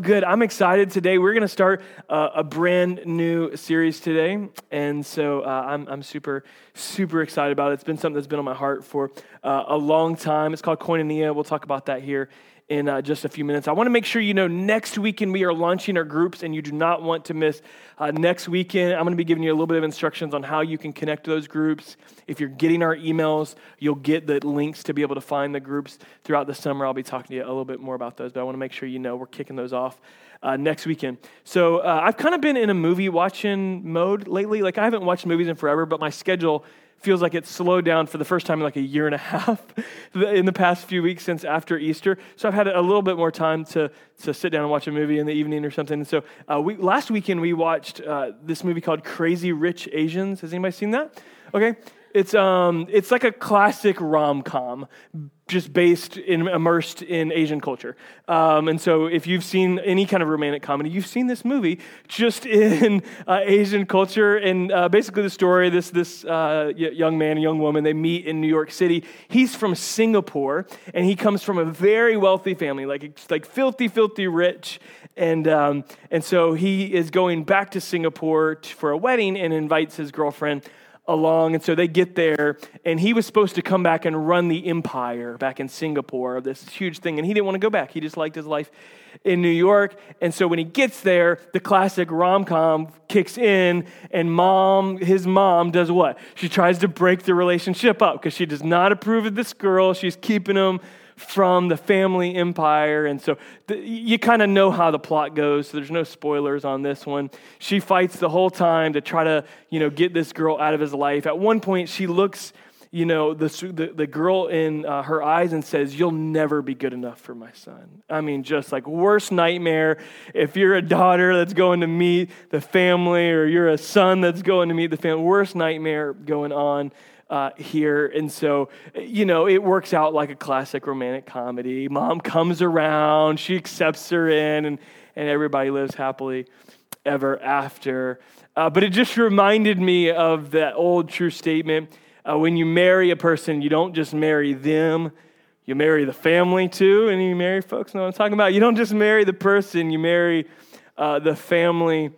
Good. I'm excited today. We're going to start uh, a brand new series today. And so uh, I'm, I'm super, super excited about it. It's been something that's been on my heart for uh, a long time. It's called Koinonia. We'll talk about that here in uh, just a few minutes. I want to make sure you know next weekend we are launching our groups, and you do not want to miss uh, next weekend. I'm going to be giving you a little bit of instructions on how you can connect to those groups. If you're getting our emails, you'll get the links to be able to find the groups throughout the summer. I'll be talking to you a little bit more about those, but I want to make sure you know we're kicking those off. Uh, next weekend. So uh, I've kind of been in a movie watching mode lately. Like I haven't watched movies in forever, but my schedule feels like it's slowed down for the first time in like a year and a half in the past few weeks since after Easter. So I've had a little bit more time to, to sit down and watch a movie in the evening or something. And so uh, we, last weekend we watched uh, this movie called Crazy Rich Asians. Has anybody seen that? Okay. It's, um, it's like a classic rom com, just based in immersed in Asian culture. Um, and so, if you've seen any kind of romantic comedy, you've seen this movie just in uh, Asian culture. And uh, basically, the story: this this uh, young man, and young woman, they meet in New York City. He's from Singapore, and he comes from a very wealthy family, like like filthy, filthy rich. And um, and so he is going back to Singapore for a wedding, and invites his girlfriend along. And so they get there, and he was supposed to come back and run the empire back in Singapore, of this huge thing. And he didn't want to go back. He just liked his life in New York. And so when he gets there, the classic rom com kicks in, and mom, his mom, does what? She tries to break the relationship up because she does not approve of this girl. She's keeping him from the family empire. And so you kind of know how the plot goes, so there's no spoilers on this one. She fights the whole time to try to, you know, get this girl out of his life. At one point, she looks, you know, the, the, the girl in uh, her eyes and says, You'll never be good enough for my son. I mean, just like worst nightmare. If you're a daughter that's going to meet the family, or you're a son that's going to meet the family, worst nightmare going on uh, here. And so, you know, it works out like a classic romantic comedy. Mom comes around, she accepts her in, and, and everybody lives happily ever after. Uh, but it just reminded me of that old true statement uh, when you marry a person, you don't just marry them. You marry the family too, and you marry folks know what I'm talking about. You don't just marry the person, you marry uh, the family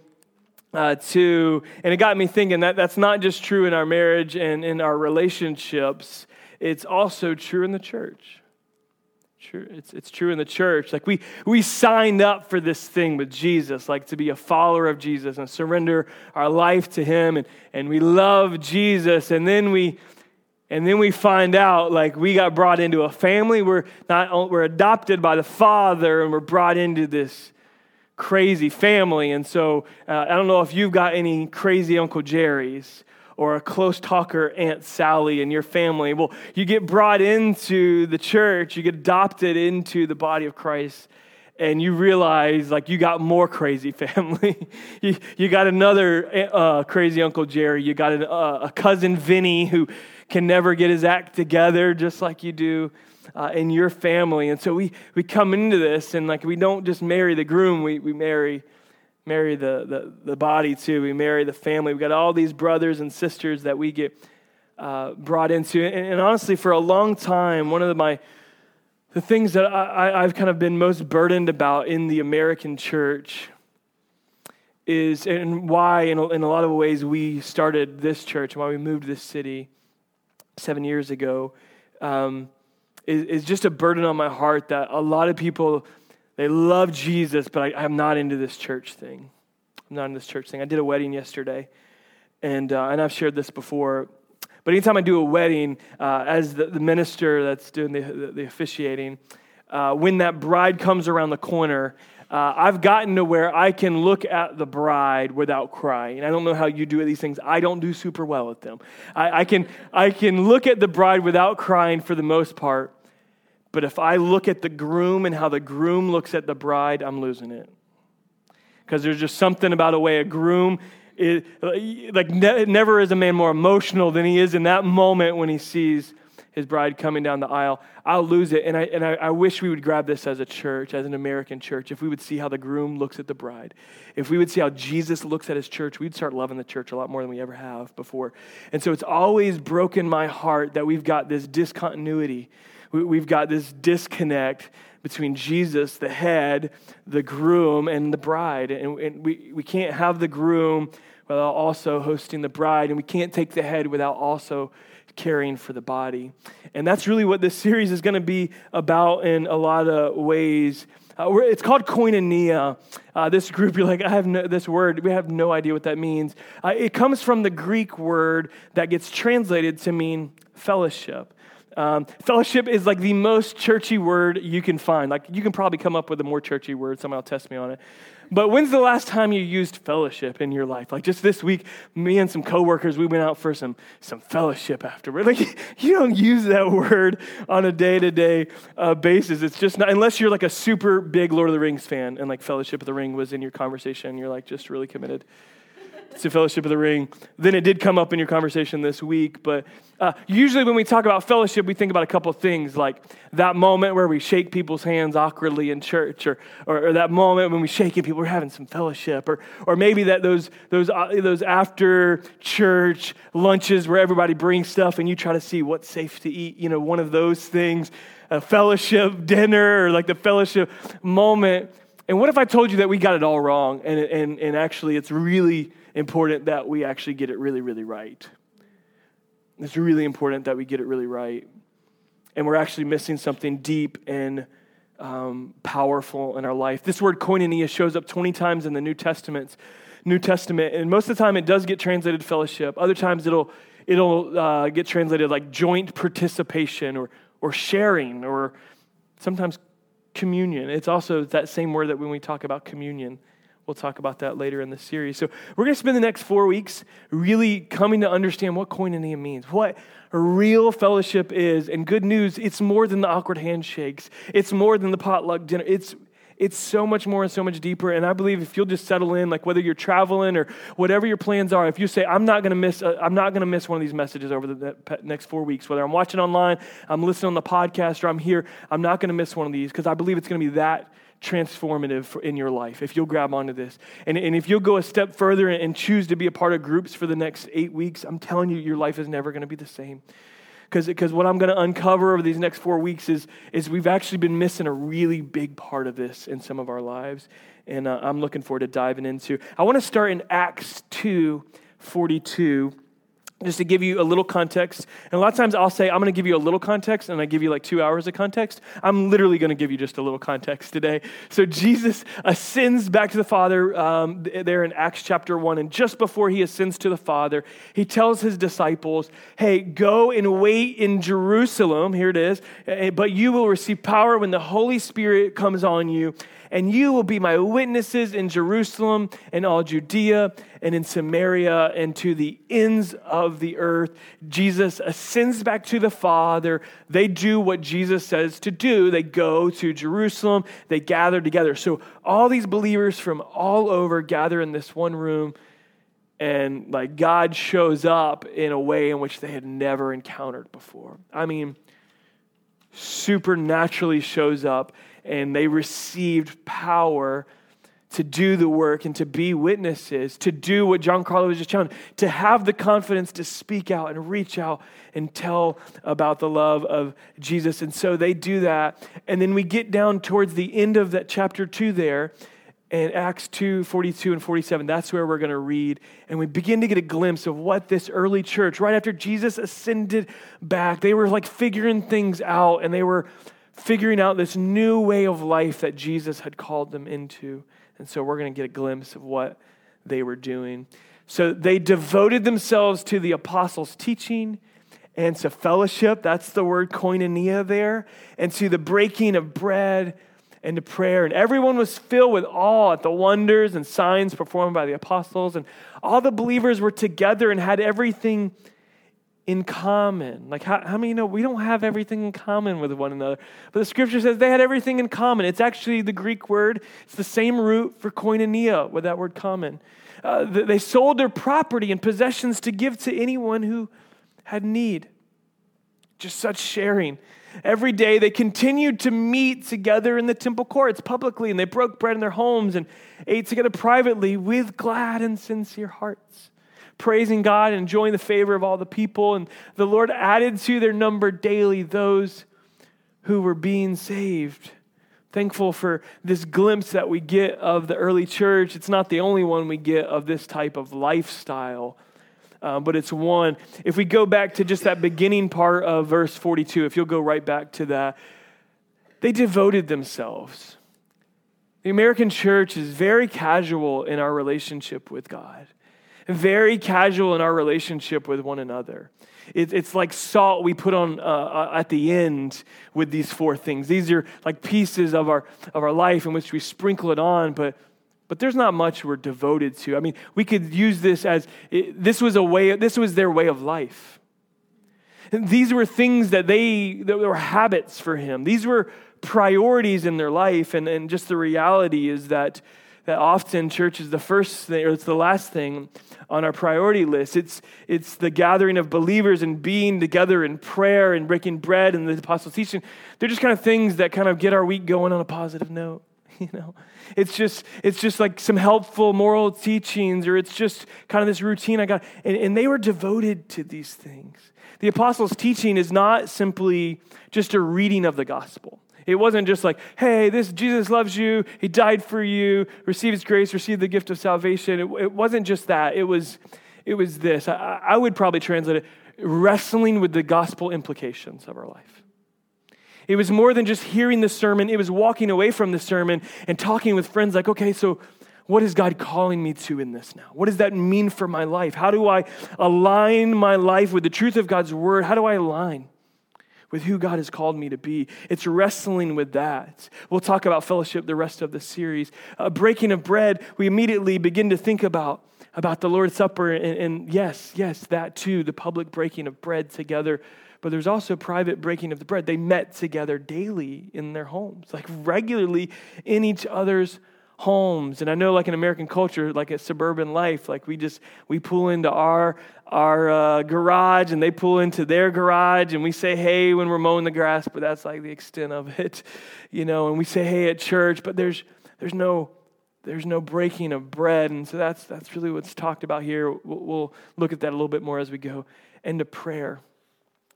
uh, too. And it got me thinking that that's not just true in our marriage and in our relationships, it's also true in the church. True, it's, it's true in the church. Like we, we signed up for this thing with Jesus, like to be a follower of Jesus and surrender our life to Him. And, and we love Jesus. And then we, and then we find out like we got brought into a family. We're not we're adopted by the Father and we're brought into this crazy family. And so uh, I don't know if you've got any crazy Uncle Jerry's or a close talker Aunt Sally in your family. Well, you get brought into the church, you get adopted into the body of Christ. And you realize, like, you got more crazy family. you, you got another uh, crazy Uncle Jerry. You got an, uh, a cousin Vinny who can never get his act together, just like you do uh, in your family. And so we, we come into this and like we don't just marry the groom, we, we marry, marry the, the, the body too. We marry the family. We've got all these brothers and sisters that we get uh, brought into. And, and, honestly, for a long time, one of the, my, the things that I, I've kind of been most burdened about in the American church is, and why, in a, in a lot of ways, we started this church and why we moved to this city seven years ago. Um, is, is just a burden on my heart that a lot of people, they love Jesus, but I, I'm not into this church thing. I'm not in this church thing. I did a wedding yesterday, and, uh, and I've shared this before. But anytime I do a wedding, uh, as the, the, minister that's doing the, the, the officiating, uh, when that bride comes around the corner, uh, I've gotten to where I can look at the bride without crying. I don't know how you do these things. I don't do super well at them. I, I, can, I can look at the bride without crying for the most part. But if I look at the groom and how the groom looks at the bride, I'm losing it. Because there's just something about a way a groom, is, like, ne- never is a man more emotional than he is in that moment when he sees his bride coming down the aisle. I'll lose it. And, I, and I, I wish we would grab this as a church, as an American church, if we would see how the groom looks at the bride. If we would see how Jesus looks at his church, we'd start loving the church a lot more than we ever have before. And so it's always broken my heart that we've got this discontinuity we've got this disconnect between Jesus, the head, the groom, and the bride. And, we, we can't have the groom without also hosting the bride, and we can't take the head without also caring for the body. And that's really what this series is going to be about in a lot of ways. Uh, it's called koinonia. Uh, this group, you're like, I have no, this word, we have no idea what that means. Uh, it comes from the Greek word that gets translated to mean fellowship. Um, fellowship is like the most churchy word you can find. Like, you can probably come up with a more churchy word. Somebody will test me on it. But when's the last time you used fellowship in your life? Like just this week, me and some coworkers, we went out for some, some fellowship afterward. Like you don't use that word on a day to day basis. It's just not, unless you're like a super big Lord of the Rings fan and like Fellowship of the Ring was in your conversation, you're like just really committed to Fellowship of the Ring. Then it did come up in your conversation this week. But uh, usually when we talk about fellowship, we think about a couple of things like that moment where we shake people's hands awkwardly in church, or, or, or that moment when we shake and people are having some fellowship, or, or maybe that those, those, uh, those after church lunches where everybody brings stuff and you try to see what's safe to eat, you know, one of those things, a fellowship dinner, or like the fellowship moment. And what if I told you that we got it all wrong and, and, and actually it's really important that we actually get it really, really right. It's really important that we get it really right. And we're actually missing something deep and um, powerful in our life. This word koinonia shows up 20 times in the New Testament. New Testament, and most of the time it does get translated fellowship. Other times it'll it'll uh, get translated like joint participation or or sharing or sometimes communion. It's also that same word that when we talk about communion, We'll talk about that later in the series. So, we're going to spend the next four weeks really coming to understand what koinonia means, what real fellowship is. And good news, it's more than the awkward handshakes, it's more than the potluck dinner. It's it's so much more and so much deeper. And I believe if you'll just settle in, like whether you're traveling or whatever your plans are, if you say, I'm not going to miss, uh, I'm not going to miss one of these messages over the next four weeks, whether I'm watching online, I'm listening on the podcast, or I'm here, I'm not going to miss one of these because I believe it's going to be that transformative in your life if you'll grab onto this. And, and if you'll go a step further and choose to be a part of groups for the next eight weeks, I'm telling you, your life is never going to be the same. Because what I'm going to uncover over these next four weeks is, is we've actually been missing a really big part of this in some of our lives. And uh, I'm looking forward to diving into. I want to start in Acts 2 42 just to give you a little context. And a lot of times I'll say, I'm going to give you a little context, and I give you like two hours of context. I'm literally going to give you just a little context today. So Jesus ascends back to the Father um, there in Acts chapter 1. And just before he ascends to the Father, he tells his disciples, Hey, go and wait in Jerusalem. Here it is. Eh, but you will receive power when the Holy Spirit comes on you and you will be my witnesses in Jerusalem and all Judea and in Samaria and to the ends of the earth. Jesus ascends back to the Father. They do what Jesus says to do. They go to Jerusalem, they gather together. So all these believers from all over gather in this one room and like God shows up in a way in which they had never encountered before. I mean, supernaturally shows up and they received power to do the work and to be witnesses, to do what John Carlo was just telling, to have the confidence to speak out and reach out and tell about the love of Jesus. And so they do that. And then we get down towards the end of that chapter two there, and Acts 2 42 and 47, that's where we're going to read. And we begin to get a glimpse of what this early church, right after Jesus ascended back, they were like figuring things out and they were figuring out this new way of life that Jesus had called them into. And so we're going to get a glimpse of what they were doing. So they devoted themselves to the apostles' teaching and to fellowship. That's the word koinonia there. And to the breaking of bread and to prayer. And everyone was filled with awe at the wonders and signs performed by the apostles. And all the believers were together and had everything in common. Like, how, how many know we don't have everything in common with one another? But the scripture says they had everything in common. It's actually the Greek word, it's the same root for koinonia with that word common. Uh, they sold their property and possessions to give to anyone who had need. Just such sharing. Every day they continued to meet together in the temple courts publicly, and they broke bread in their homes and ate together privately with glad and sincere hearts praising God and enjoying the favor of all the people. And the Lord added to their number daily those who were being saved. Thankful for this glimpse that we get of the early church. It's not the only one we get of this type of lifestyle, uh, but it's one. If we go back to just that beginning part of verse 42, if you'll go right back to that, they devoted themselves. The American church is very casual in our relationship with God, very casual in our relationship with one another. it's like salt we put on uh, uh, at the end with these four things. These are like pieces of our, of our life in which we sprinkle it on, but, but there's not much we're devoted to. I mean, we could use this as it, this was a way, this was their way of life. these were things that they, that were habits for him. These were priorities in their life. And, and just the reality is that, that often church is the first thing, or it's the last thing on our priority list. It's, it's the gathering of believers and being together in prayer and breaking bread and the apostles' teaching. They're just kind of things that kind of get our week going on a positive note. You know, it's just it's just like some helpful moral teachings, or it's just kind of this routine I got. And, and they were devoted to these things. The apostles' teaching is not simply just a reading of the gospel. It wasn't just like, hey, this Jesus loves you, he died for you, receive his grace, receive the gift of salvation. It, it wasn't just that. It was, it was this. I, I would probably translate it wrestling with the gospel implications of our life. It was more than just hearing the sermon, it was walking away from the sermon and talking with friends like, okay, so what is God calling me to in this now? What does that mean for my life? How do I align my life with the truth of God's word? How do I align? With who God has called me to be. It's wrestling with that. We'll talk about fellowship the rest of the series. Breaking of bread, we immediately begin to think about, about the Lord's Supper. And, and yes, yes, that too, the public breaking of bread together. But there's also private breaking of the bread. They met together daily in their homes, like regularly in each other's homes. And i know like in american culture like a suburban life like we just we pull into our our uh, garage and they pull into their garage and we say hey when we're mowing the grass but that's like the extent of it you know and we say hey at church but there's there's no there's no breaking of bread. And so that's that's really what's talked about here. We'll, we'll look at that a little bit more as we go. Into prayer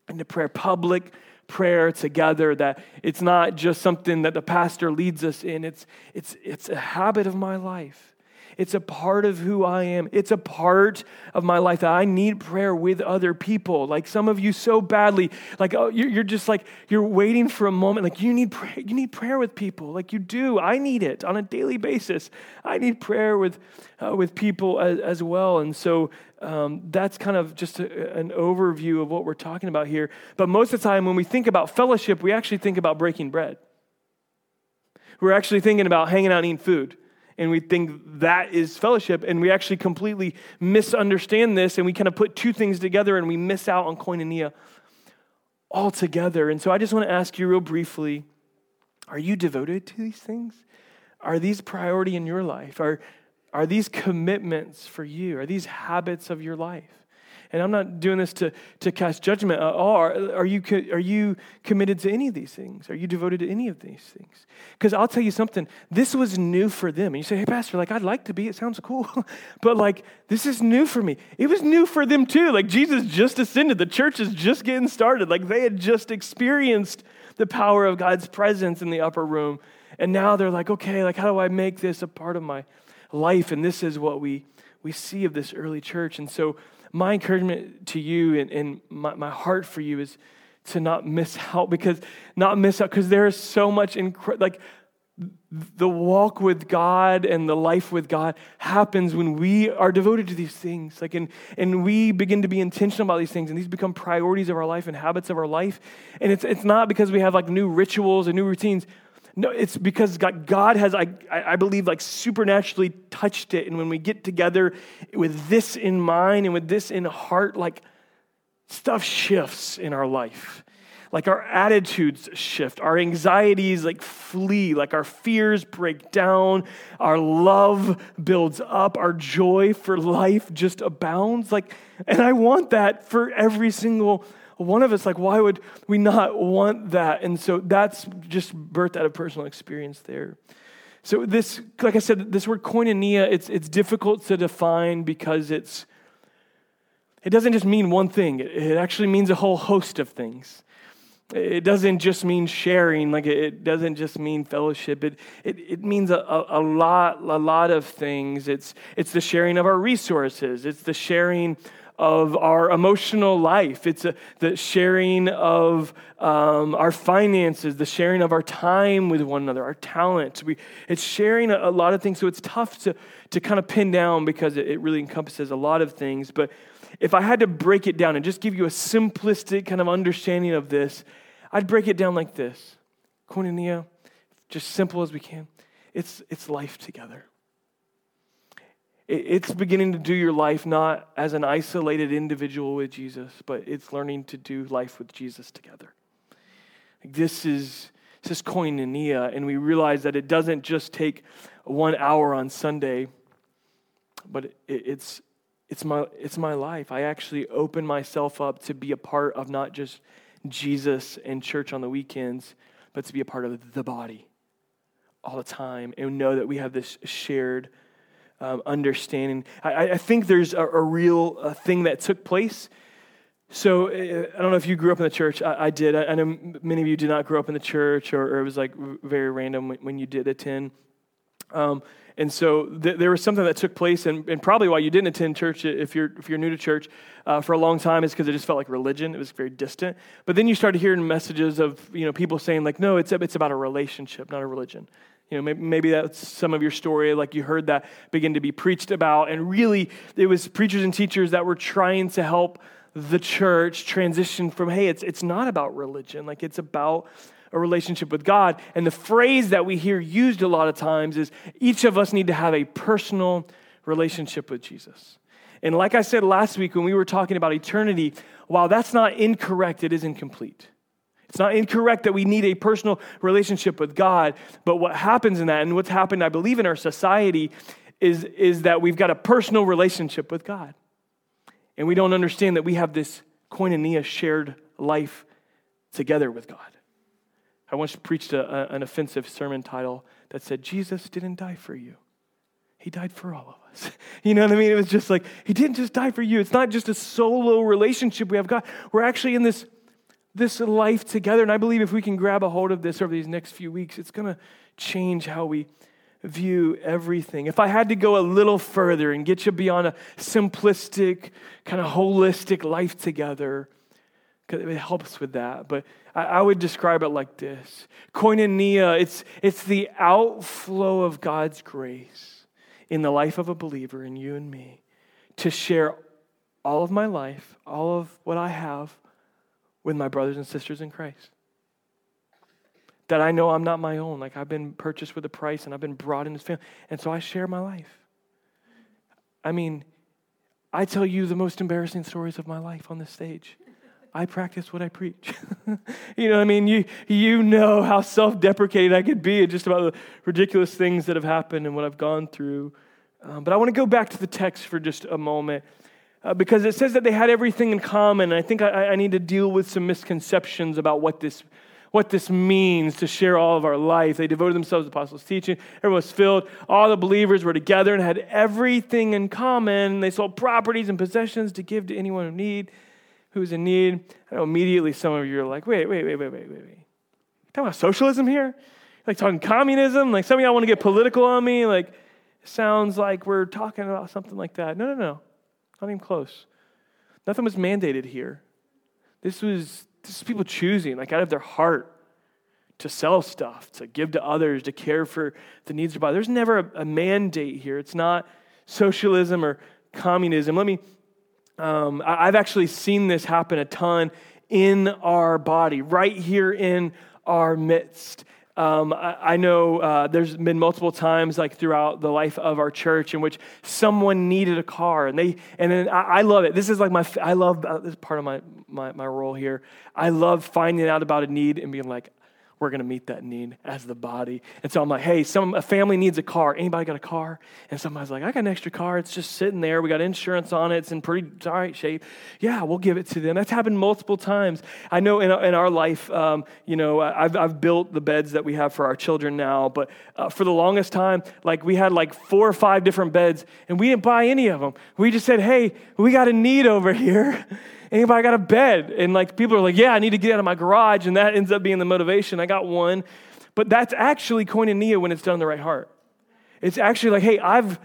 into prayer public prayer together, that it's not just something that the pastor leads us in, it's, it's, it's a habit of my life. It's a part of who I am. It's a part of my life that I need prayer with other people. Like some of you so badly, like oh, you're just like you're waiting for a moment. Like you need prayer. You need prayer with people. Like you do. I need it on a daily basis. I need prayer with uh, with people as, as, well. And so um, that's kind of just a, an overview of what we're talking about here. But most of the time, when we think about fellowship, we actually think about breaking bread. We're actually thinking about hanging out and eating food and we think that is fellowship, and we actually completely misunderstand this, and we kind of put two things together and we miss out on koinonia altogether. And so I just want to ask you real briefly are you devoted to these things? Are these priority in your life? Are, are these commitments for you? Are these habits of your life? And I'm not doing this to, to cast judgment at. Are, are, you, are you committed to any of these things? Are you devoted to any of these things? Because I'll tell you something, this was new for them. And you say, hey, Pastor, like, I'd like to be. It sounds cool. but, like, this is new for me. It was new for them, too. Like, Jesus just ascended. The church is just getting started. Like, they had just experienced the power of God's presence in the upper room. And now they're like, okay, like, how do I make this a part of my life? And this is what we, we see of this early church. And so, my encouragement to you and, and my, my heart for you is to not miss out because not miss out because there is so much incre- like the walk with God and the life with God happens when we are devoted to these things. Like and, and we begin to be intentional about these things and these become priorities of our life and habits of our life. And it's it's not because we have like new rituals and new routines. No, it's because God has, I, I believe, like supernaturally touched it. And when we get together with this in mind and with this in heart, like stuff shifts in our life. Like our attitudes shift, our anxieties like flee, like our fears break down, our love builds up, our joy for life just abounds. Like, and I want that for every single one of us, like, why would we not want that? And so that's just birthed out of personal experience there. So this, like I said, this word koinonia, it's, it's difficult to define because it's, it doesn't just mean one thing. It actually means a whole host of things. It doesn't just mean sharing, like it doesn't just mean fellowship. It, it, it means a, a, a, lot, a lot of things. It's, it's the sharing of our resources, it's the sharing of our emotional life, it's a, the sharing of um, our finances, the sharing of our time with one another, our talents. We, it's sharing a, a lot of things. So it's tough to, to kind of pin down because it, it really encompasses a lot of things. But if I had to break it down and just give you a simplistic kind of understanding of this, I'd break it down like this Koinonia, just simple as we can. It's, it's life together. It's beginning to do your life not as an isolated individual with Jesus, but it's learning to do life with Jesus together. This is, this is koinonia, and we realize that it doesn't just take one hour on Sunday, but it, it's, it's my, it's my life. I actually open myself up to be a part of not just Jesus and church on the weekends, but to be a part of the body all the time and know that we have this shared um, understanding. I, I, think there's a, a real a thing that took place. So uh, I don't know if you grew up in the church. I, I did. I, I, know many of you did not grow up in the church, or, or it was like very random when, when you did attend. Um, and so th- there was something that took place, and, and, probably why you didn't attend church if you're, if you're new to church uh, for a long time is because it just felt like religion. It was very distant. But then you started hearing messages of you know, people saying, like, no, it's, it's about a relationship, not a religion. You know, maybe, maybe that's some of your story, like you heard that begin to be preached about. And really, it was preachers and teachers that were trying to help the church transition from, hey, it's, it's not about religion, like it's about a relationship with God. And the phrase that we hear used a lot of times is each of us need to have a personal relationship with Jesus. And like I said last week when we were talking about eternity, while that's not incorrect, it is incomplete. It's not incorrect that we need a personal relationship with God, but what happens in that, and what's happened, I believe, in our society, is, is that we've got a personal relationship with God. And we don't understand that we have this koinonia shared life together with God. I once preached a, a, an offensive sermon title that said, Jesus didn't die for you. He died for all of us. You know what I mean? It was just like, He didn't just die for you. It's not just a solo relationship we have God. We're actually in this, this life together. And I believe if we can grab a hold of this over these next few weeks, it's going to change how we view everything. If I had to go a little further and get you beyond a simplistic, kind of holistic life together, it helps with that. But I, I would describe it like this Koinonia, it's, it's the outflow of God's grace in the life of a believer, in you and me, to share all of my life, all of what I have with my brothers and sisters in Christ. That I know I'm not my own. Like I've been purchased with a price and I've been brought in this family. And so I share my life. I mean, I tell you the most embarrassing stories of my life on this stage. I practice what I preach. you know what I mean? You, you know how self deprecating I could be just about the ridiculous things that have happened and what I've gone through. Um, but I want to go back to the text for just a moment uh, because it says that they had everything in common. I think I, I need to deal with some misconceptions about what this what this means to share all of our life. They devoted themselves to apostles' teaching. Everyone was filled. All the believers were together and had everything in common. They sold properties and possessions to give to anyone who need who's in need. I know immediately some of you are like, wait, wait, wait, wait, wait, wait, wait. talking about socialism here? Like talking communism? Like some of y'all want to get political on me? Like, sounds like we're talking about something like that. No, no, no. Not even close. Nothing was mandated here. This was this is people choosing, like out of their heart, to sell stuff, to give to others, to care for the needs of others. There's never a, a mandate here. It's not socialism or communism. Let me um, I've actually seen this happen a ton in our body, right here in our midst. Um, I, I, know uh, there's been multiple times, like throughout the life of our church, in which someone needed a car, and they and then I, I love it. This is like my I love uh, this is part of my, my my role here. I love finding out about a need and being like, we're going to meet that need as the body. And so I'm like, hey, some a family needs a car. Anybody got a car? And somebody's like, I got an extra car. It's just sitting there. We got insurance on it. It's in pretty all right shape. Yeah, we'll give it to them. That's happened multiple times. I know in, in our life, um, you know, I've, I've built the beds that we have for our children now, but uh, for the longest time, like we had like four or five different beds, and we didn't buy any of them. We just said, hey, we got a need over here. Anybody got a bed? And like people are like, yeah, I need to get out of my garage. And that ends up being the motivation. I got one. But that's actually koinonia when it's done the right heart. It's actually like, hey, I've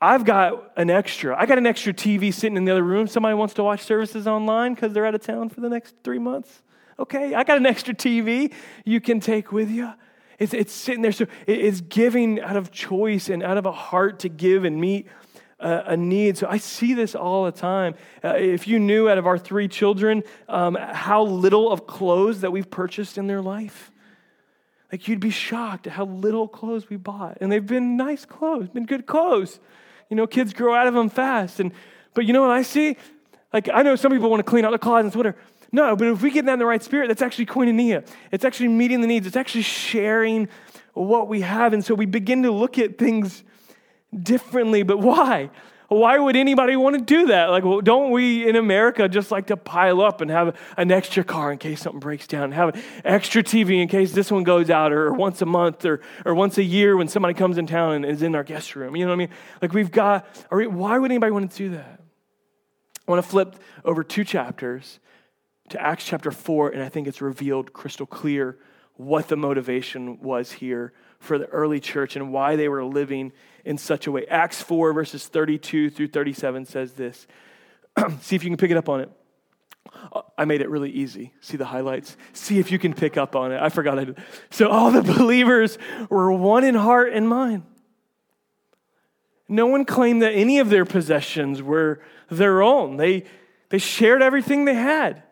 I've got an extra. I got an extra TV sitting in the other room. Somebody wants to watch services online because they're out of town for the next three months. Okay, I got an extra TV you can take with you. It's, it's sitting there. So it's giving out of choice and out of a heart to give and meet a, a need. So I see this all the time. Uh, if you knew out of our three children um, how little of clothes that we've purchased in their life, like you'd be shocked at how little clothes we bought. And they've been nice clothes, been good clothes. You know, kids grow out of them fast. And but you know what I see? Like I know some people want to clean out their closets, whatever. No, but if we get that in the right spirit, that's actually koinonia. It's actually meeting the needs. It's actually sharing what we have. And so we begin to look at things differently. But why? Why would anybody want to do that? Like, well, don't we in America just like to pile up and have an extra car in case something breaks down, have an extra TV in case this one goes out, or, once a month, or, or once a year when somebody comes in town and is in our guest room? You know what I mean? Like, we've got, or why would anybody want to do that? I want to flip over two chapters to Acts chapter 4, and I think it's revealed crystal clear what the motivation was here for the early church and why they were living in such a way. Acts 4, verses 32 through 37 says this. See if you can pick it up on it. I made it really easy. See the highlights? See if you can pick up on it. I forgot I did. So all the believers were one in heart and mind. No one claimed that any of their possessions were their own. They, they shared everything they had.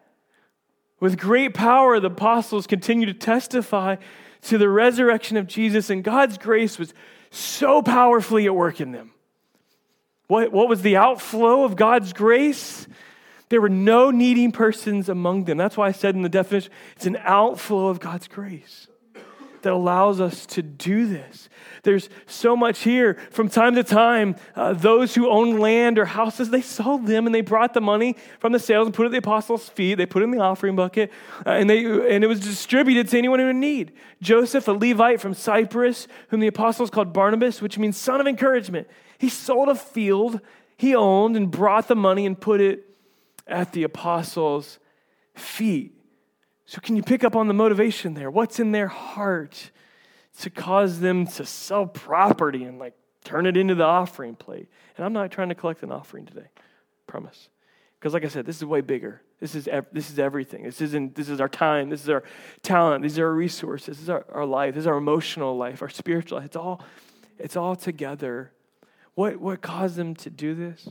With great power, the apostles continued to testify to the resurrection of Jesus, and God's grace was so powerfully at work in them. What, what was the outflow of God's grace? There were no needing persons among them. That's why I said in the definition, it's an outflow of God's grace that allows us to do this. There's so much here. From time to time, uh, those who own land or houses, they sold them and they brought the money from the sales and put it at the apostles' feet. They put it in the offering bucket uh, and, they, and it was distributed to anyone in need. Joseph, a Levite from Cyprus, whom the apostles called Barnabas, which means son of encouragement, he sold a field he owned and brought the money and put it at the apostles' feet. So, can you pick up on the motivation there? What's in their heart to cause them to sell property and like turn it into the offering plate? And I'm not trying to collect an offering today, promise. Because, like I said, this is way bigger. This is, ev- this is everything. This, isn't, this is our time. This is our talent. These are our resources. This is our, our life. This is our emotional life, our spiritual life. It's all, it's all together. What, what caused them to do this?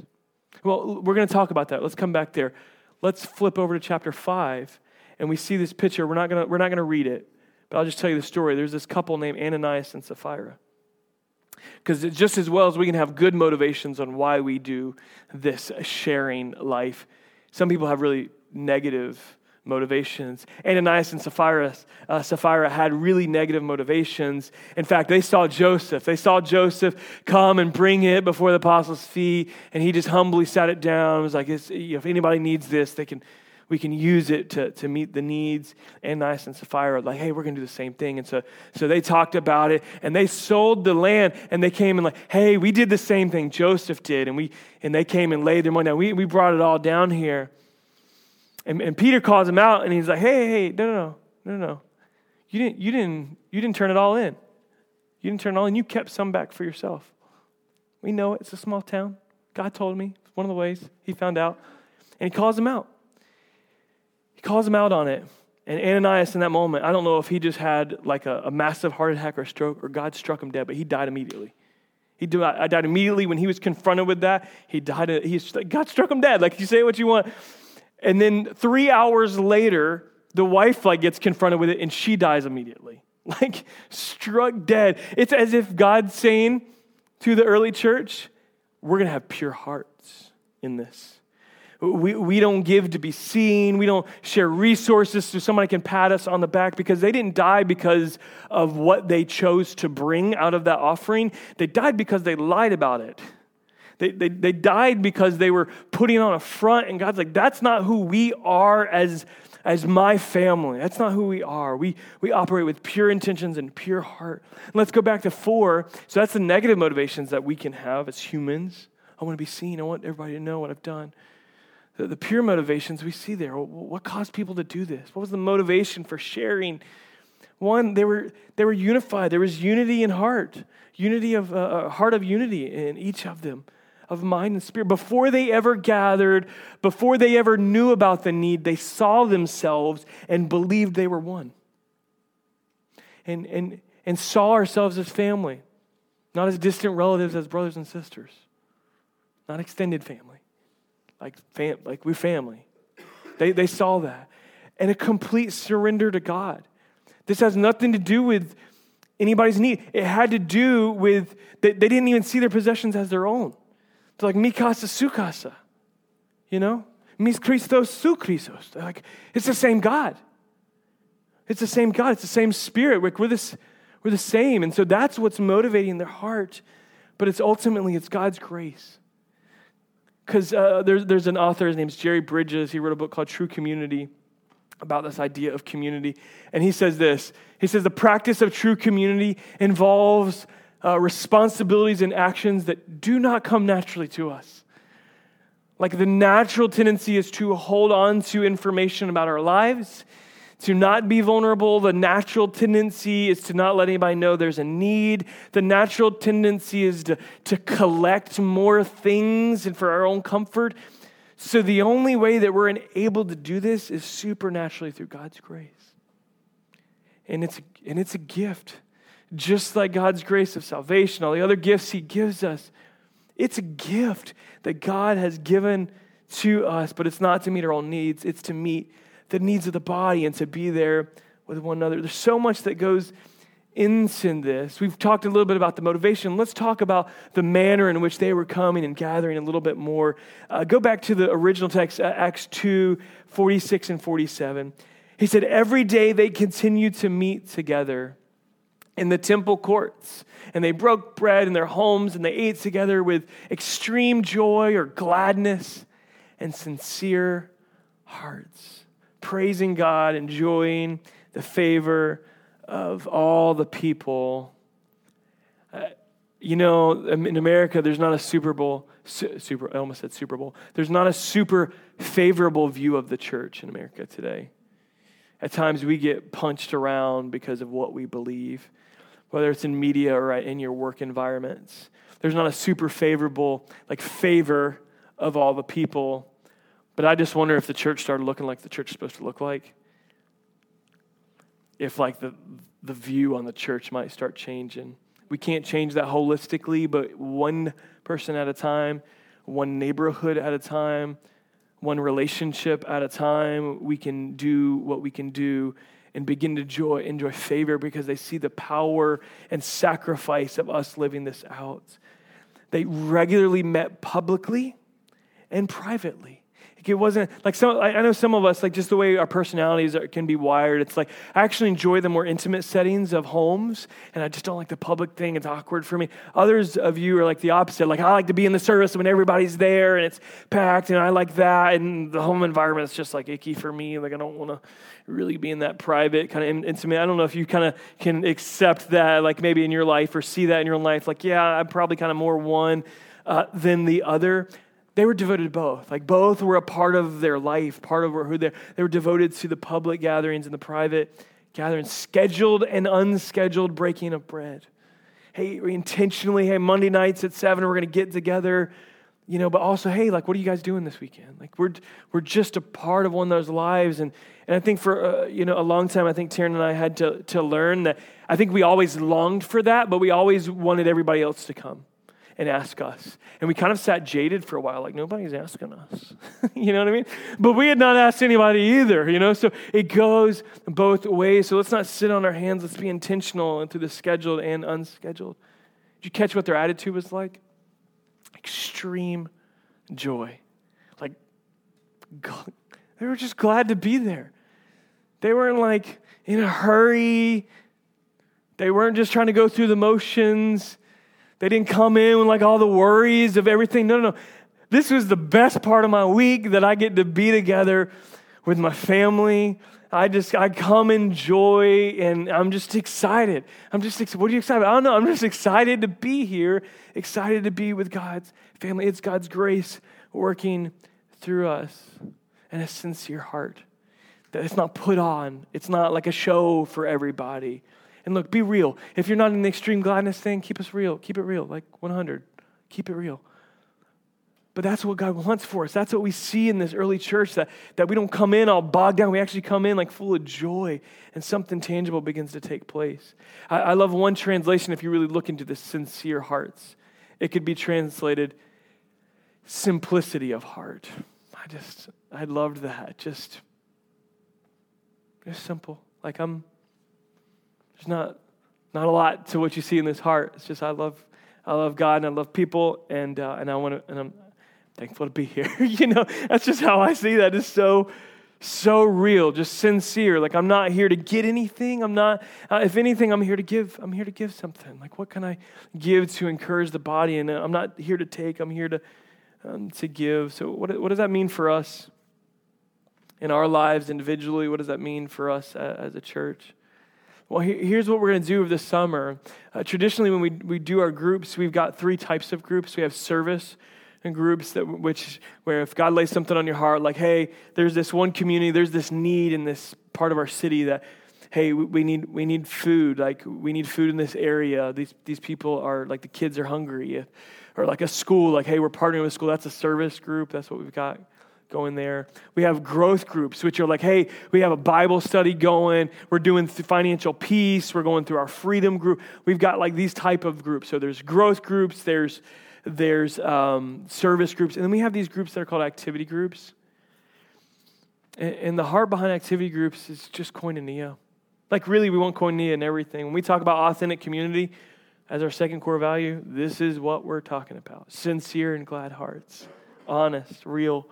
Well, we're going to talk about that. Let's come back there. Let's flip over to chapter 5 and we see this picture. We're not gonna, we're not gonna read it, but I'll just tell you the story. There's this couple named Ananias and Sapphira. Because just as well as we can have good motivations on why we do this sharing life, some people have really negative motivations. Ananias and Sapphira, uh, Sapphira had really negative motivations. In fact, they saw Joseph. They saw Joseph come and bring it before the apostles' feet, and he just humbly sat it down. It was like, if anybody needs this, they can we can use it to, to meet the needs. And Ananias and Sapphira like, hey, we're going to do the same thing. And so, so they talked about it and they sold the land and they came and like, hey, we did the same thing Joseph did. And, we, and they came and laid their money down. We, we brought it all down here. And, and Peter calls him out and he's like, hey, hey, no, no, no, no, no. You didn't, you, didn't, you didn't turn it all in. You didn't turn it all in. You kept some back for yourself. We know it. It's a small town. God told me. It's one of the ways he found out. And he calls him out calls him out on it. And Ananias, in that moment, I don't know if he just had like a, a massive heart attack or stroke or God struck him dead, but he died immediately. He died, died immediately when he was confronted with that. He died. He, God struck him dead. Like you say what you want. And then three hours later, the wife like gets confronted with it and she dies immediately. Like struck dead. It's as if God's saying to the early church, we're going to have pure hearts in this. We, we don't give to be seen. We don't share resources so somebody can pat us on the back because they didn't die because of what they chose to bring out of that offering. They died because they lied about it. They, they, they died because they were putting on a front, and God's like, that's not who we are as, as my family. That's not who we are. We, we operate with pure intentions and pure heart. And let's go back to four. So that's the negative motivations that we can have as humans. I want to be seen. I want everybody to know what I've done. The, the pure motivations we see there. What caused people to do this? What was the motivation for sharing? One, they were, they were unified. There was unity in heart, unity of uh, heart of unity in each of them, of mind and spirit. Before they ever gathered, before they ever knew about the need, they saw themselves and believed they were one. And, and, and saw ourselves as family, not as distant relatives, as brothers and sisters, not extended family like, fam- like we're family. They, they saw that. And a complete surrender to God. This has nothing to do with anybody's need. It had to do with, they, they didn't even see their possessions as their own. They're like, mi casa, su casa. You know? Mis Christos, su Christos. They're like, it's the same God. It's the same God. It's the same Spirit. We're, this, we're the same. And so that's what's motivating their heart. But it's ultimately, it's God's grace because uh, there's, there's an author, his name's Jerry Bridges. He wrote a book called True Community about this idea of community. And he says this He says, The practice of true community involves uh, responsibilities and actions that do not come naturally to us. Like the natural tendency is to hold on to information about our lives to not be vulnerable. The natural tendency is to not let anybody know there's a need. The natural tendency is to, to collect more things and for our own comfort. So the only way that we're able to do this is supernaturally through God's grace. And it's, and it's a gift, just like God's grace of salvation, all the other gifts He gives us. It's a gift that God has given to us, but it's not to meet our own needs, it's to meet the needs of the body and to be there with one another. There's so much that goes into this. We've talked a little bit about the motivation. Let's talk about the manner in which they were coming and gathering a little bit more. Uh, go back to the original text, uh, Acts 2 46 and 47. He said, Every day they continued to meet together in the temple courts, and they broke bread in their homes, and they ate together with extreme joy or gladness and sincere hearts praising God, enjoying the favor of all the people. Uh, you know, in America, there's not a Super Bowl, super, I almost said Super Bowl. There's not a super favorable view of the church in America today. At times, we get punched around because of what we believe, whether it's in media or in your work environments. There's not a super favorable, like, favor of all the people but I just wonder if the church started looking like the church is supposed to look like. If like the the view on the church might start changing. We can't change that holistically, but one person at a time, one neighborhood at a time, one relationship at a time, we can do what we can do and begin to joy, enjoy favor because they see the power and sacrifice of us living this out. They regularly met publicly and privately. It wasn't like some, I know some of us, like just the way our personalities are, can be wired. It's like I actually enjoy the more intimate settings of homes, and I just don't like the public thing. It's awkward for me. Others of you are like the opposite. Like I like to be in the service when everybody's there and it's packed, and I like that. And the home environment is just like icky for me. Like I don't want to really be in that private kind of intimate. I don't know if you kind of can accept that, like maybe in your life or see that in your life. Like yeah, I'm probably kind of more one. Uh, than the other they were devoted to both. Like both were a part of their life, part of who they they were devoted to the public gatherings and the private gatherings, scheduled and unscheduled breaking of bread. Hey, we intentionally, hey, Monday nights at seven, we're gonna get together, you know, but also, hey, like, what are you guys doing this weekend? Like, we're we're just a part of one of those lives, and and I think for uh, you know a long time, I think Taryn and I had to to learn that I think we always longed for that, but we always wanted everybody else to come and ask us. And we kind of sat jaded for a while, like nobody's asking us. you know what I mean? But we had not asked anybody either, you know? So it goes both ways. So let's not sit on our hands. Let's be intentional and through the scheduled and unscheduled. Did you catch what their attitude was like? Extreme joy. Like, they were just glad to be there. They weren't like in a hurry. They weren't just trying to go through the motions. They didn't come in with like all the worries of everything. No, no, no. This was the best part of my week that I get to be together with my family. I just, I come in joy and I'm just excited. I'm just, excited. what are you excited? I don't know. I'm just excited to be here, excited to be with God's family. It's God's grace working through us and a sincere heart. That it's not put on, it's not like a show for everybody. And look, be real. If you're not in the extreme gladness thing, keep us real. Keep it real, like 100. Keep it real. But that's what God wants for us. That's what we see in this early church that, that we don't come in all bogged down. We actually come in like full of joy and something tangible begins to take place. I, I love one translation if you really look into the sincere hearts. It could be translated simplicity of heart. I just, I loved that. Just, just simple. Like I'm, there's not, not a lot to what you see in this heart. It's just I love, I love God and I love people and uh, and I want to and I'm thankful to be here. you know, that's just how I see that. It's so, so real, just sincere. Like I'm not here to get anything. I'm not. Uh, if anything, I'm here to give. I'm here to give something. Like what can I give to encourage the body? And uh, I'm not here to take. I'm here to um, to give. So what what does that mean for us in our lives individually? What does that mean for us as, as a church? Well, here's what we're going to do this summer. Uh, traditionally, when we, we do our groups, we've got three types of groups. We have service, and groups that which where if God lays something on your heart, like, hey, there's this one community, there's this need in this part of our city that, hey, we need we need food, like we need food in this area. These these people are like the kids are hungry, or like a school, like, hey, we're partnering with school. That's a service group. That's what we've got going there. We have growth groups, which are like, hey, we have a Bible study going. We're doing financial peace. We're going through our freedom group. We've got like these type of groups. So there's growth groups. There's there's um, service groups, and then we have these groups that are called activity groups. And, and the heart behind activity groups is just koinonia. Like, really, we want koinonia in everything. When we talk about authentic community as our second core value, this is what we're talking about sincere and glad hearts, honest, real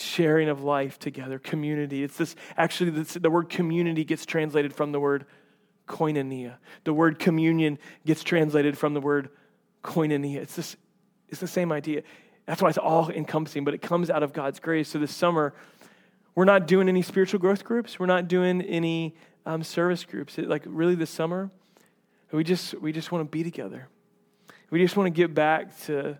sharing of life together, community. It's this actually, this, the word community gets translated from the word koinonia. The word communion gets translated from the word koinonia. It's, this, it's the same idea. That's why it's all encompassing, but it comes out of God's grace. So this summer, we're not doing any spiritual growth groups. We're not doing any um, service groups. It, like really, this summer, we just we just want to be together. We just want to get back to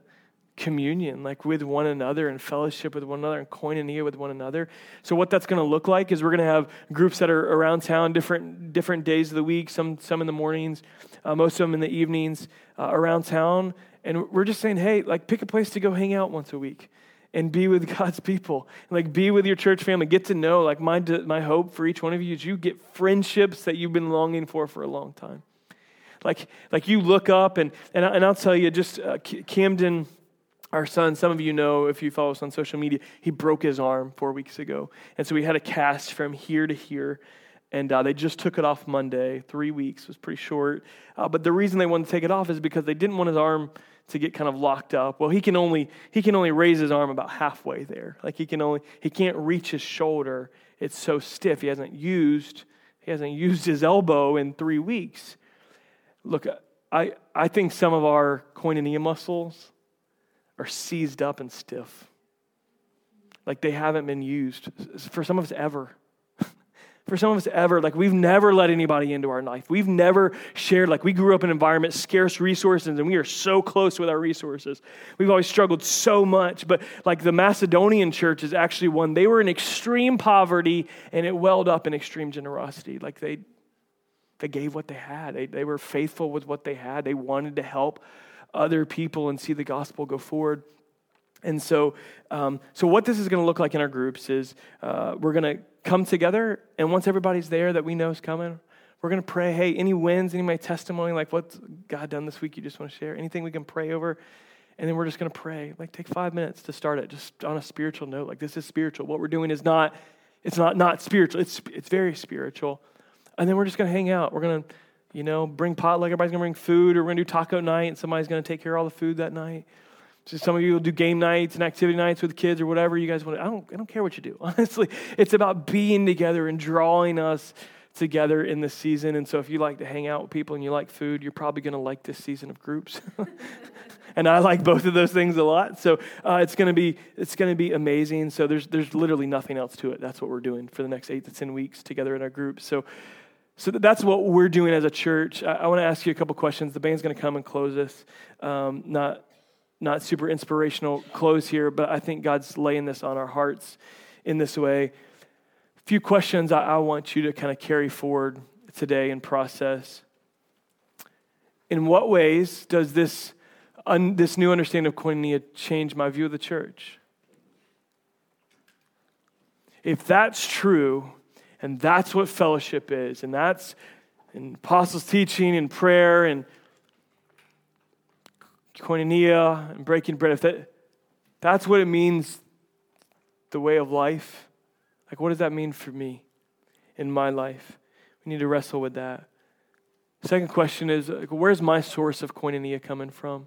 communion, like with one another and fellowship with one another and koinonia with one another. So what that's going to look like is we're going to have groups that are around town, different different days of the week. Some some in the mornings, uh, most of them in the evenings uh, around town. And we're just saying, hey, like pick a place to go hang out once a week and be with God's people. Like be with your church family. Get to know. Like my my hope for each one of you is you get friendships that you've been longing for for a long time. Like like you look up and and, and I'll tell you, just uh, Camden our son, some of you know if you follow us on social media, he broke his arm four weeks ago. And so we had a cast from here to here. And uh, they just took it off Monday. Three weeks was pretty short. Uh, but the reason they wanted to take it off is because they didn't want his arm to get kind of locked up. Well, he can only he can only raise his arm about halfway there. Like he can only he can't reach his shoulder. It's so stiff. He hasn't used he hasn't used his elbow in three weeks. Look, I I think some of our koinonia muscles are seized up and stiff. Like they haven't been used for some of us ever. for some of us ever, like we've never let anybody into our life. We've never shared, like we grew up in an environment, scarce resources, and we are so close with our resources. We've always struggled so much. But like the Macedonian church is actually one, they were in extreme poverty and it welled up in extreme generosity. Like they, they gave what they had, they, they were faithful with what they had, they wanted to help other people and see the gospel go forward. And so, um, so what this is going to look like in our groups is uh, we're going to come together, and once everybody's there that we know is coming, we're going to pray. Hey, any wins, any my testimony, like what's God done this week? You just want to share anything we can pray over, and then we're just going to pray. Like take five minutes to start it, just on a spiritual note. Like this is spiritual. What we're doing is not, it's not not spiritual. It's it's very spiritual, and then we're just going to hang out. We're going to you know, bring potluck. Everybody's going to bring food, or we're to do taco night, and somebody's to take care of all the food that night. So some of you will do game nights and activity nights with kids or whatever you guys want. To, I don't, I don't care what you do. Honestly, it's about being together and drawing us together in this season. And so if you like to hang out with people and you like food, you're probably going to like this season of groups. and I like both of those things a lot. So uh, it's going to be it's going to be amazing. So there's there's literally nothing else to it. That's what we're doing for the next eight to ten weeks together in our groups. So so that's what we're doing as a church. I, I want to ask you a couple questions. The band's going to come and close this. Um, not not super inspirational close here, but I think God's laying this on our hearts in this way. A few questions I, I want you to kind of carry forward today and process. In what ways does this, un, this new understanding of koinonia change my view of the church? If that's true, and that's what fellowship is, and that's in apostles' teaching and prayer and koinonia and breaking bread, if that, that's what it means, the way of life, like what does that mean for me in my life? We need to wrestle with that. Second question is like, where's my source of koinonia coming from?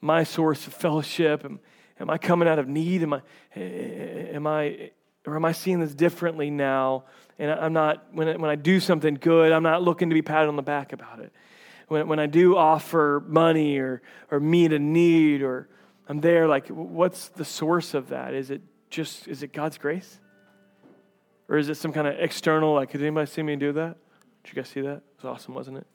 My source of fellowship? Am, am I coming out of need? Am I, am I, or am I seeing this differently now? And I'm not, when I, when I do something good, I'm not looking to be patted on the back about it. When, when I do offer money or, or meet a need or I'm there, like, what's the source of that? Is it just, is it God's grace? Or is it some kind of external, like, did anybody see me do that? Did you guys see that? It was awesome, wasn't it?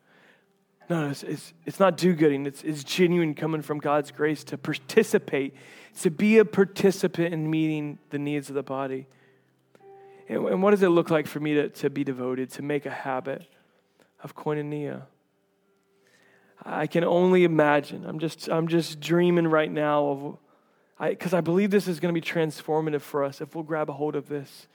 No, it's, it's, it's not do gooding. It's, it's genuine coming from God's grace to participate, to be a participant in meeting the needs of the body. And, and what does it look like for me to, to be devoted, to make a habit of koinonia? I can only imagine. I'm just, I'm just dreaming right now of, because I, I believe this is going to be transformative for us if we'll grab a hold of this.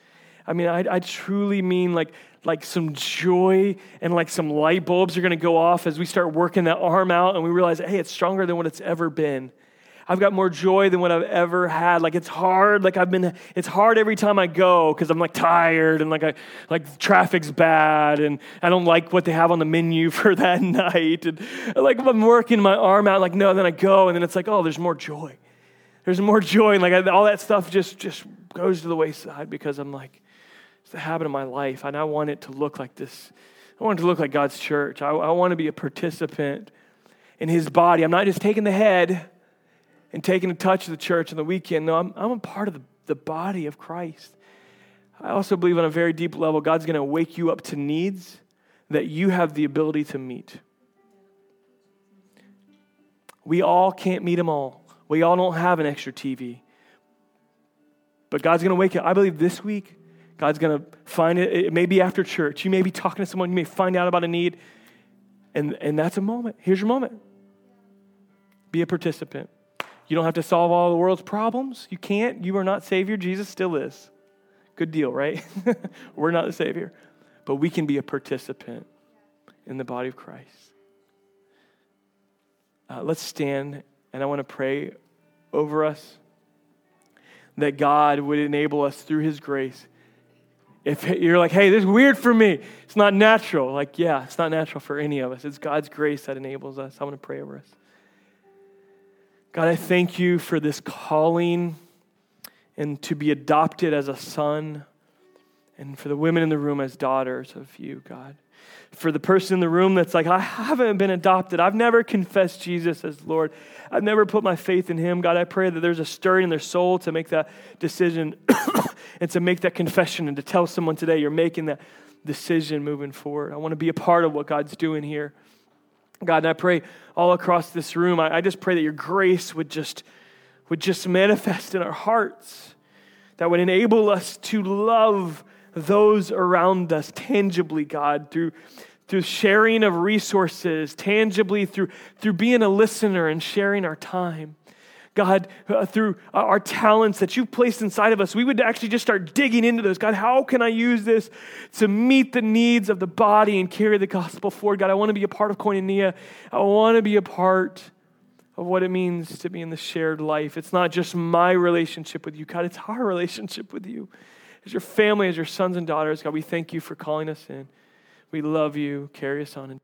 I mean, I, I truly mean like, like some joy and like some light bulbs are going to go off as we start working that arm out and we realize, hey, it's stronger than what it's ever been. I've got more joy than what I've ever had. Like it's hard. Like I've been, it's hard every time I go because I'm like tired and like I, like traffic's bad and I don't like what they have on the menu for that night. And like I'm working my arm out, like no, then I go and then it's like, oh, there's more joy. There's more joy and like I, all that stuff just just goes to the wayside because I'm like, it's the habit of my life, and I want it to look like this. I want it to look like God's church. I, I want to be a participant in His body. I'm not just taking the head and taking a touch of the church on the weekend. No, I'm, I'm a part of the, the body of Christ. I also believe on a very deep level, God's going to wake you up to needs that you have the ability to meet. We all can't meet them all. We all don't have an extra TV. But God's going to wake you up. I believe this week, God's going to find it. It may be after church. You may be talking to someone. You may find out about a need. And, and that's a moment. Here's your moment. Be a participant. You don't have to solve all the world's problems. You can't. You are not Savior. Jesus still is. Good deal, right? We're not the Savior. But we can be a participant in the body of Christ. Uh, let's stand, and I want to pray over us that God would enable us through His grace if you're like, hey, this is weird for me, it's not natural. Like, yeah, it's not natural for any of us. It's God's grace that enables us. I want to pray over us. God, I thank you for this calling and to be adopted as a son, and for the women in the room as daughters of you, God. For the person in the room that's like, I haven't been adopted. I've never confessed Jesus as Lord. I've never put my faith in Him. God, I pray that there's a stirring in their soul to make that decision and to make that confession and to tell someone today you're making that decision moving forward. I want to be a part of what God's doing here. God, and I pray all across this room, I, I just pray that your grace would just, would just manifest in our hearts, that would enable us to love those around us tangibly, God, through, through sharing of resources, tangibly through, through being a listener and sharing our time. God, uh, through our talents that you've placed inside of us, we would actually just start digging into those. God, how can I use this to meet the needs of the body and carry the gospel forward? God, I want to be a part of Koinonia. I want to be a part of what it means to be in the shared life. It's not just my relationship with you, God, it's our relationship with you. As your family, as your sons and daughters, God, we thank you for calling us in. We love you. Carry us on.